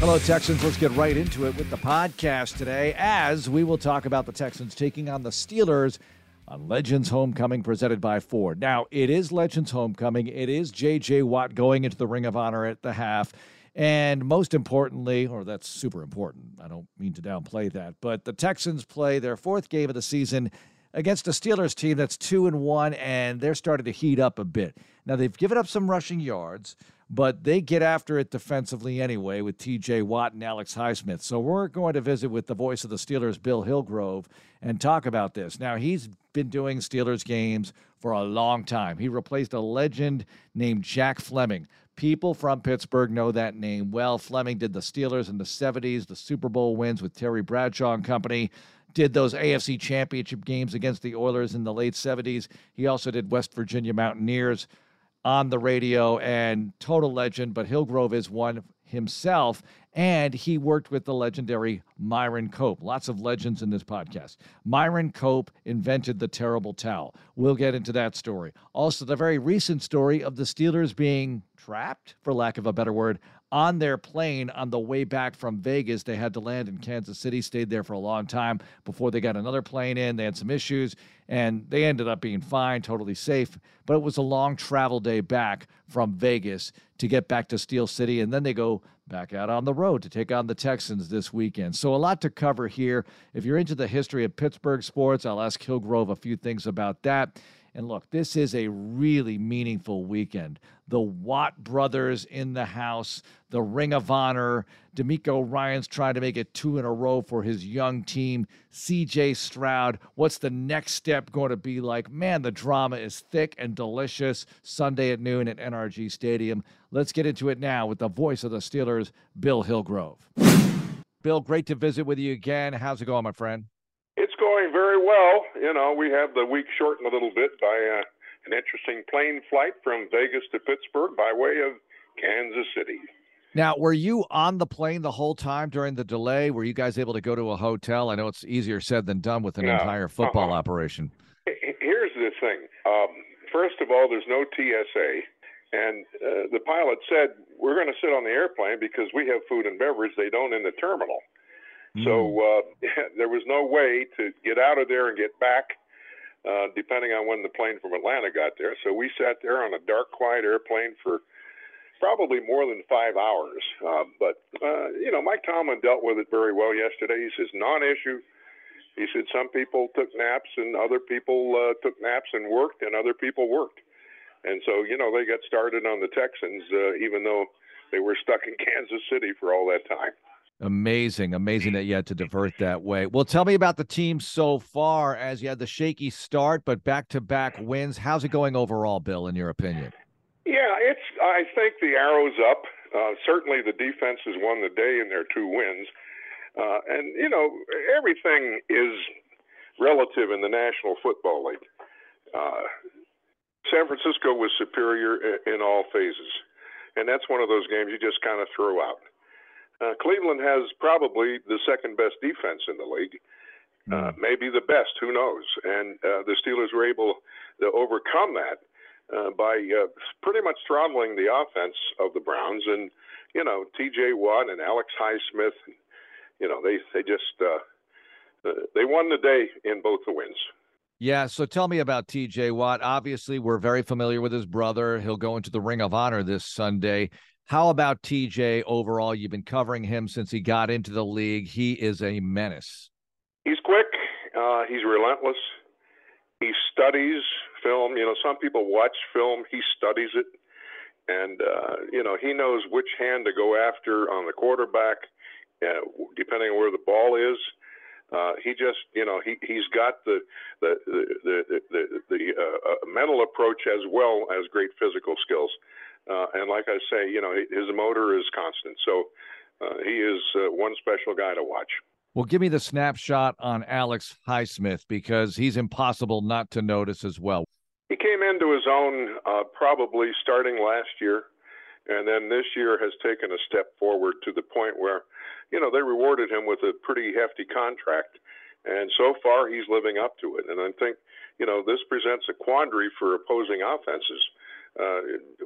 Hello, Texans. Let's get right into it with the podcast today as we will talk about the Texans taking on the Steelers on Legends Homecoming presented by Ford. Now, it is Legends Homecoming. It is J.J. Watt going into the Ring of Honor at the half. And most importantly, or that's super important, I don't mean to downplay that, but the Texans play their fourth game of the season against a Steelers team that's two and one, and they're starting to heat up a bit. Now, they've given up some rushing yards but they get after it defensively anyway with TJ Watt and Alex Highsmith. So we're going to visit with the voice of the Steelers, Bill Hillgrove, and talk about this. Now, he's been doing Steelers games for a long time. He replaced a legend named Jack Fleming. People from Pittsburgh know that name well. Fleming did the Steelers in the 70s, the Super Bowl wins with Terry Bradshaw and company did those AFC championship games against the Oilers in the late 70s. He also did West Virginia Mountaineers on the radio and total legend, but Hillgrove is one himself. And he worked with the legendary Myron Cope. Lots of legends in this podcast. Myron Cope invented the terrible towel. We'll get into that story. Also, the very recent story of the Steelers being trapped, for lack of a better word, on their plane on the way back from Vegas. They had to land in Kansas City, stayed there for a long time before they got another plane in. They had some issues and they ended up being fine, totally safe. But it was a long travel day back from Vegas to get back to Steel City. And then they go back out on the road to take on the Texans this weekend. So, a lot to cover here. If you're into the history of Pittsburgh sports, I'll ask Hillgrove a few things about that. And look, this is a really meaningful weekend. The Watt brothers in the house, the Ring of Honor. DeMeco Ryans trying to make it two in a row for his young team. CJ Stroud, what's the next step going to be like? Man, the drama is thick and delicious. Sunday at noon at NRG Stadium. Let's get into it now with the voice of the Steelers, Bill Hillgrove. Bill, great to visit with you again. How's it going, my friend? Very well. You know, we have the week shortened a little bit by uh, an interesting plane flight from Vegas to Pittsburgh by way of Kansas City. Now, were you on the plane the whole time during the delay? Were you guys able to go to a hotel? I know it's easier said than done with an entire football uh-huh. operation. Here's the thing. Um, first of all, there's no TSA. And uh, the pilot said, We're going to sit on the airplane because we have food and beverage. They don't in the terminal. Mm. So uh, there was no way to get out of there and get back, uh, depending on when the plane from Atlanta got there. So we sat there on a dark, quiet airplane for probably more than five hours. Uh, but, uh, you know, Mike Tomlin dealt with it very well yesterday. He says, non issue. He said some people took naps and other people uh, took naps and worked and other people worked. And so, you know, they got started on the Texans, uh, even though they were stuck in Kansas City for all that time. Amazing, amazing that you had to divert that way. Well, tell me about the team so far as you had the shaky start, but back to back wins. How's it going overall, Bill, in your opinion? Yeah, it's. I think the arrow's up. Uh, certainly, the defense has won the day in their two wins, uh, and you know everything is relative in the National Football League. Uh, San Francisco was superior in all phases, and that's one of those games you just kind of throw out. Uh, Cleveland has probably the second best defense in the league, uh, hmm. maybe the best. Who knows? And uh, the Steelers were able to overcome that uh, by uh, pretty much throttling the offense of the Browns. And you know, T.J. Watt and Alex Highsmith, you know, they they just uh, uh, they won the day in both the wins. Yeah, so tell me about TJ Watt. Obviously, we're very familiar with his brother. He'll go into the Ring of Honor this Sunday. How about TJ overall? You've been covering him since he got into the league. He is a menace. He's quick. Uh, he's relentless. He studies film. You know, some people watch film. He studies it, and uh, you know he knows which hand to go after on the quarterback, uh, depending on where the ball is. Uh, he just, you know, he he's got the the the the the, the uh, mental approach as well as great physical skills. Uh, and like I say, you know, his motor is constant. So uh, he is uh, one special guy to watch. Well, give me the snapshot on Alex Highsmith because he's impossible not to notice as well. He came into his own uh, probably starting last year, and then this year has taken a step forward to the point where, you know, they rewarded him with a pretty hefty contract. And so far, he's living up to it. And I think, you know, this presents a quandary for opposing offenses uh,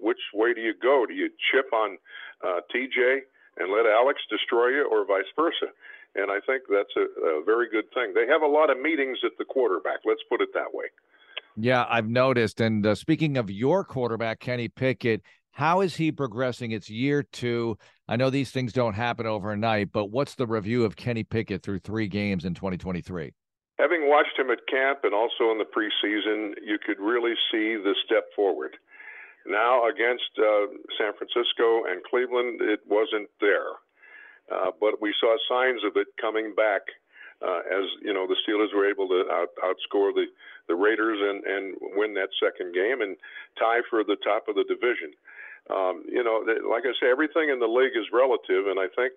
which way do you go? Do you chip on uh, TJ and let Alex destroy you, or vice versa. And I think that's a, a very good thing. They have a lot of meetings at the quarterback. Let's put it that way. Yeah, I've noticed. And uh, speaking of your quarterback, Kenny Pickett, how is he progressing? It's year two. I know these things don't happen overnight, but what's the review of Kenny Pickett through three games in 2023? Having watched him at camp and also in the preseason, you could really see the step forward. Now against uh, San Francisco and Cleveland, it wasn't there, uh, but we saw signs of it coming back uh, as you know the Steelers were able to out, outscore the the Raiders and and win that second game and tie for the top of the division. Um, you know, like I say, everything in the league is relative, and I think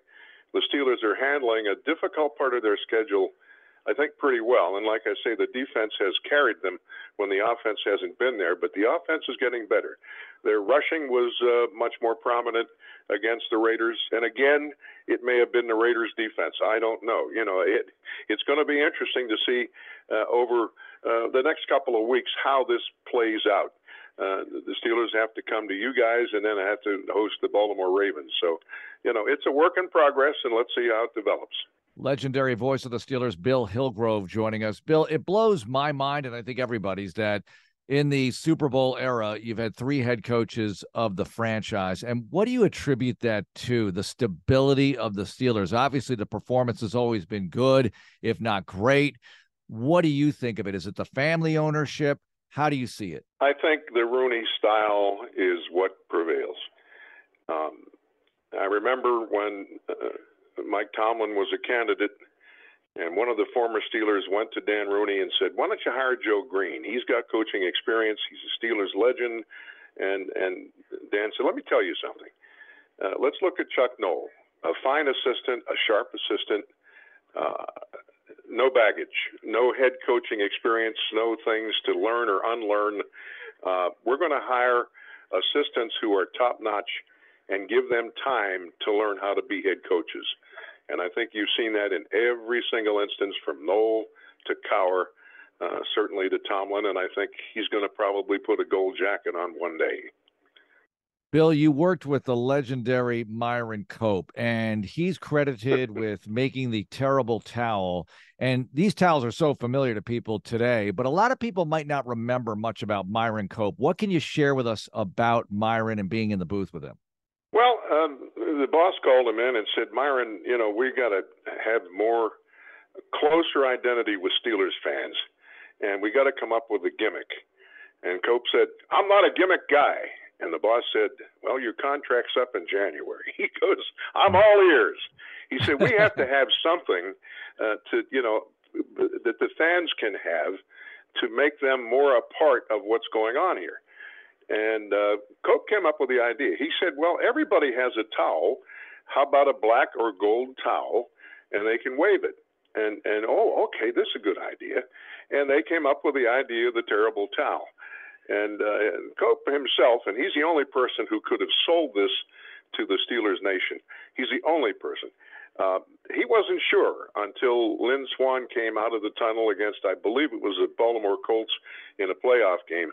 the Steelers are handling a difficult part of their schedule I think pretty well. And like I say, the defense has carried them when the offense hasn't been there, but the offense is getting better. Their rushing was uh, much more prominent against the Raiders, and again, it may have been the Raiders' defense. I don't know. You know, it it's going to be interesting to see uh, over uh, the next couple of weeks how this plays out. Uh, the Steelers have to come to you guys, and then I have to host the Baltimore Ravens. So, you know, it's a work in progress, and let's see how it develops legendary voice of the Steelers, Bill Hillgrove, joining us. Bill, it blows my mind, and I think everybody's, that in the Super Bowl era, you've had three head coaches of the franchise. And what do you attribute that to? The stability of the Steelers. Obviously, the performance has always been good, if not great. What do you think of it? Is it the family ownership? How do you see it? I think the Rooney style is what prevails. Um, I remember when uh, Mike Tomlin was a candidate, and one of the former Steelers went to Dan Rooney and said, "Why don't you hire Joe Greene? He's got coaching experience. He's a Steelers legend." And and Dan said, "Let me tell you something. Uh, let's look at Chuck Noll, a fine assistant, a sharp assistant." Uh, no baggage, no head coaching experience, no things to learn or unlearn. Uh, we're going to hire assistants who are top notch and give them time to learn how to be head coaches. And I think you've seen that in every single instance from Noll to Cowher, uh, certainly to Tomlin. And I think he's going to probably put a gold jacket on one day. Bill, you worked with the legendary Myron Cope, and he's credited with making the terrible towel. And these towels are so familiar to people today, but a lot of people might not remember much about Myron Cope. What can you share with us about Myron and being in the booth with him? Um, the boss called him in and said, Myron, you know, we got to have more closer identity with Steelers fans, and we got to come up with a gimmick. And Cope said, I'm not a gimmick guy. And the boss said, Well, your contract's up in January. He goes, I'm all ears. He said, We have to have something uh, to, you know, that the fans can have to make them more a part of what's going on here. And uh, Cope came up with the idea. He said, "Well, everybody has a towel. How about a black or gold towel, and they can wave it?" And and oh, okay, this is a good idea. And they came up with the idea of the terrible towel. And, uh, and Cope himself, and he's the only person who could have sold this to the Steelers nation. He's the only person. Uh, he wasn't sure until Lynn Swann came out of the tunnel against, I believe it was the Baltimore Colts in a playoff game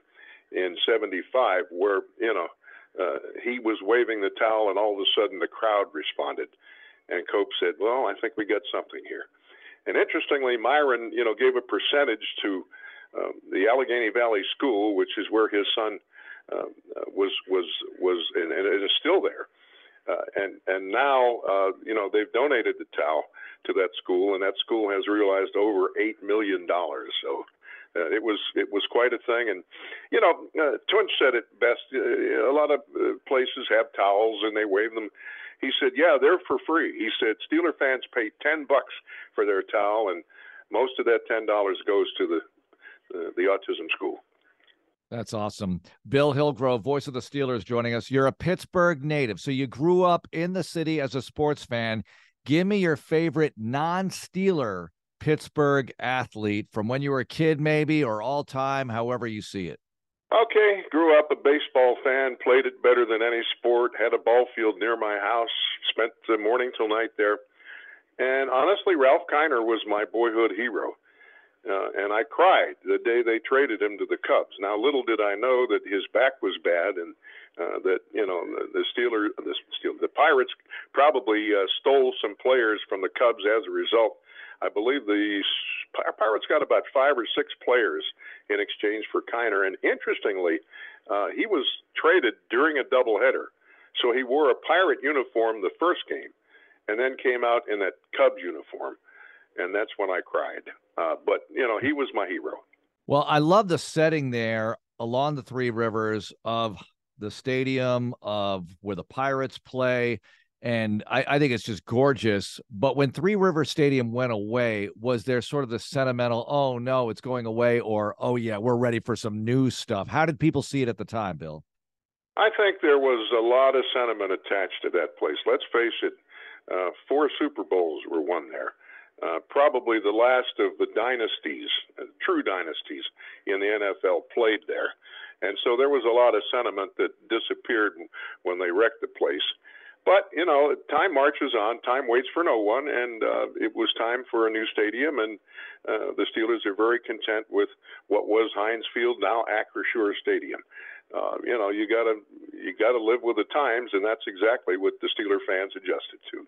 in 75 where, you know, uh, he was waving the towel and all of a sudden the crowd responded. And Cope said, well, I think we got something here. And interestingly, Myron, you know, gave a percentage to um, the Allegheny Valley School, which is where his son uh, was was was and, and it is still there. Uh, and and now uh, you know they've donated the towel to that school, and that school has realized over eight million dollars. So uh, it was it was quite a thing, and you know, uh, said it best. Uh, a lot of uh, places have towels and they wave them. He said, "Yeah, they're for free." He said, "Steeler fans pay ten bucks for their towel, and most of that ten dollars goes to the uh, the autism school." That's awesome. Bill Hillgrove, voice of the Steelers, joining us. You're a Pittsburgh native, so you grew up in the city as a sports fan. Give me your favorite non-Steeler Pittsburgh athlete from when you were a kid, maybe, or all time, however you see it? Okay, grew up a baseball fan, played it better than any sport, had a ball field near my house, spent the morning till night there. And honestly, Ralph Kiner was my boyhood hero. Uh, and I cried the day they traded him to the Cubs. Now, little did I know that his back was bad, and uh, that you know the, the Steeler, the Steel, the Pirates probably uh, stole some players from the Cubs as a result. I believe the Pirates got about five or six players in exchange for Kiner. And interestingly, uh, he was traded during a doubleheader. So he wore a Pirate uniform the first game and then came out in that Cubs uniform. And that's when I cried. Uh, but, you know, he was my hero. Well, I love the setting there along the three rivers of the stadium, of where the Pirates play and I, I, think it's just gorgeous. But when Three River Stadium went away, was there sort of the sentimental, oh no, it's going away, or oh yeah, we're ready for some new stuff? How did people see it at the time, Bill? I think there was a lot of sentiment attached to that place. Let's face it, uh, four Super Bowls were won there. Uh, probably the last of the dynasties, uh, true dynasties in the NFL played there. And so there was a lot of sentiment that disappeared when they wrecked the place. But you know, time marches on. Time waits for no one, and uh, it was time for a new stadium. And uh, the Steelers are very content with what was Heinz Field, now Acrisure Stadium. Uh, you know, you gotta you gotta live with the times, and that's exactly what the Steeler fans adjusted to.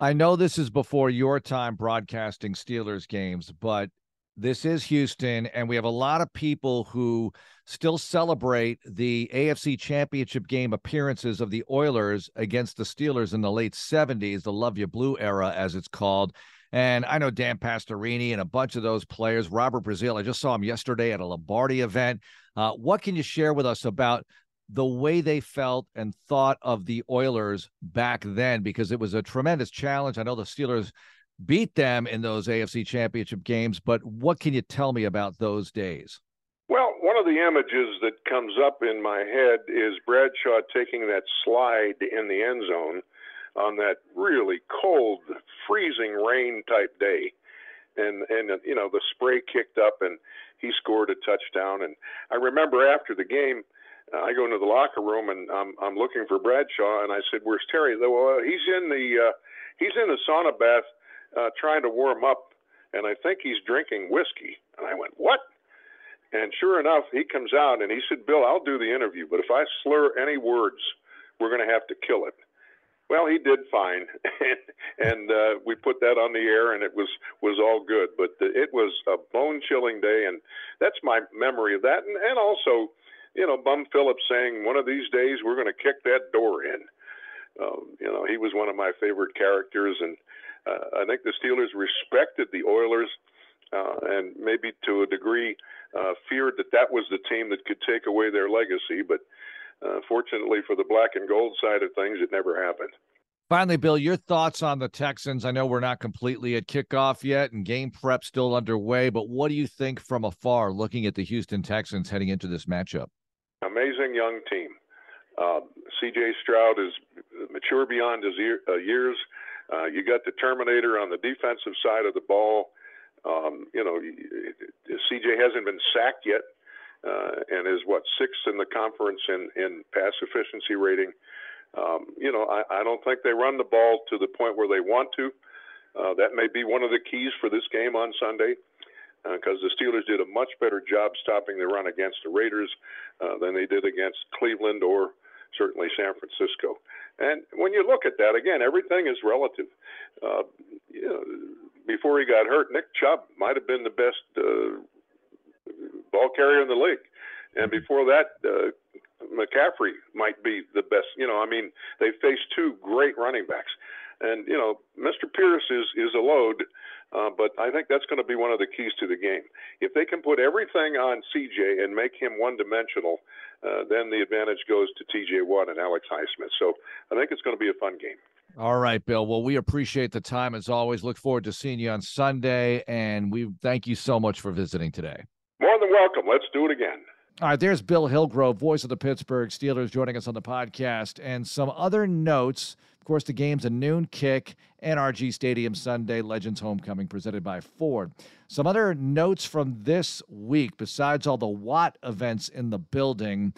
I know this is before your time broadcasting Steelers games, but this is Houston, and we have a lot of people who still celebrate the AFC Championship game appearances of the Oilers against the Steelers in the late 70s, the Love You Blue era, as it's called. And I know Dan Pastorini and a bunch of those players, Robert Brazile. I just saw him yesterday at a Lombardi event. Uh, what can you share with us about the way they felt and thought of the Oilers back then? Because it was a tremendous challenge. I know the Steelers beat them in those AFC championship games, but what can you tell me about those days? Well, one of the images that comes up in my head is Bradshaw taking that slide in the end zone on that really cold, freezing rain type day. And and you know the spray kicked up and he scored a touchdown and I remember after the game I go into the locker room and I'm I'm looking for Bradshaw and I said where's Terry? Well, he's in the uh, he's in the sauna bath uh, trying to warm up, and I think he's drinking whiskey. And I went, What? And sure enough, he comes out and he said, Bill, I'll do the interview, but if I slur any words, we're going to have to kill it. Well, he did fine, and, uh, we put that on the air, and it was was all good. But it was a bone chilling day, and that's my memory of that. And, and also, you know, Bum Phillips saying, "One of these days, we're going to kick that door in." Um, you know, he was one of my favorite characters, and uh, I think the Steelers respected the Oilers uh, and maybe to a degree uh, feared that that was the team that could take away their legacy. But uh, fortunately for the black and gold side of things, it never happened. Finally, Bill, your thoughts on the Texans? I know we're not completely at kickoff yet and game prep still underway, but what do you think from afar looking at the Houston Texans heading into this matchup? Amazing young team. Uh, CJ Stroud is mature beyond his year, uh, years. Uh, you got the Terminator on the defensive side of the ball. Um, you know, CJ hasn't been sacked yet, uh, and is what sixth in the conference in in pass efficiency rating. Um, you know, I, I don't think they run the ball to the point where they want to. Uh, that may be one of the keys for this game on Sunday, because uh, the Steelers did a much better job stopping the run against the Raiders uh, than they did against Cleveland or certainly San Francisco. And when you look at that, again, everything is relative. Uh, you know, before he got hurt, Nick Chubb might have been the best uh, ball carrier in the league. And before that, uh, McCaffrey might be the best. You know, I mean, they faced two great running backs. And, you know, Mr. Pierce is, is a load, uh, but I think that's going to be one of the keys to the game. If they can put everything on CJ and make him one dimensional, uh, Uh, then the advantage goes to TJ Watt and Alex Highsmith. So I think it's going to be a fun game. All right, Bill. Well, we appreciate the time as always. Look forward to seeing you on Sunday, and we thank you so much for visiting today. More than welcome. Let's do it again. All right, there's Bill Hillgrove, voice of the Pittsburgh Steelers, joining us on the podcast. And some other notes. Of course, the game's a noon kick, NRG Stadium Sunday, Legends Homecoming, presented by Ford. Some other notes from this week, besides all the Watt events in the building.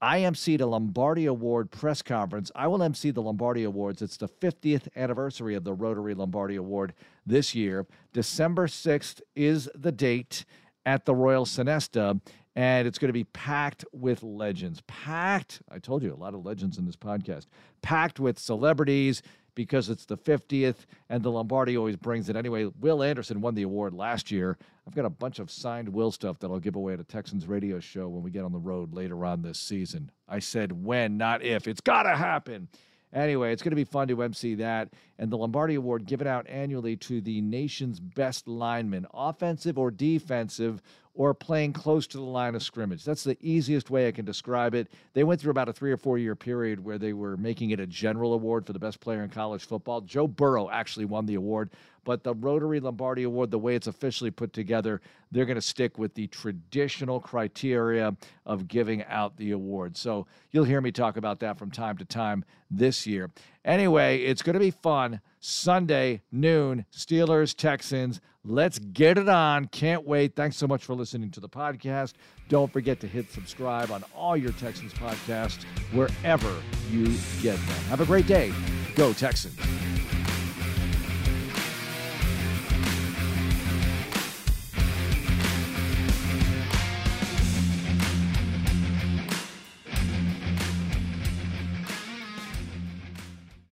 I emceed a Lombardi Award press conference. I will MC the Lombardi Awards. It's the 50th anniversary of the Rotary Lombardi Award this year. December 6th is the date at the Royal Sonesta and it's going to be packed with legends. Packed, I told you, a lot of legends in this podcast. Packed with celebrities, because it's the 50th and the Lombardi always brings it. Anyway, Will Anderson won the award last year. I've got a bunch of signed Will stuff that I'll give away at a Texans radio show when we get on the road later on this season. I said when, not if. It's got to happen. Anyway, it's going to be fun to MC that. And the Lombardi Award given out annually to the nation's best lineman, offensive or defensive, or playing close to the line of scrimmage. That's the easiest way I can describe it. They went through about a three or four year period where they were making it a general award for the best player in college football. Joe Burrow actually won the award, but the Rotary Lombardi Award, the way it's officially put together, they're going to stick with the traditional criteria of giving out the award. So you'll hear me talk about that from time to time this year. Anyway, it's going to be fun. Sunday, noon, Steelers, Texans. Let's get it on. Can't wait. Thanks so much for listening to the podcast. Don't forget to hit subscribe on all your Texans podcasts, wherever you get them. Have a great day. Go, Texans.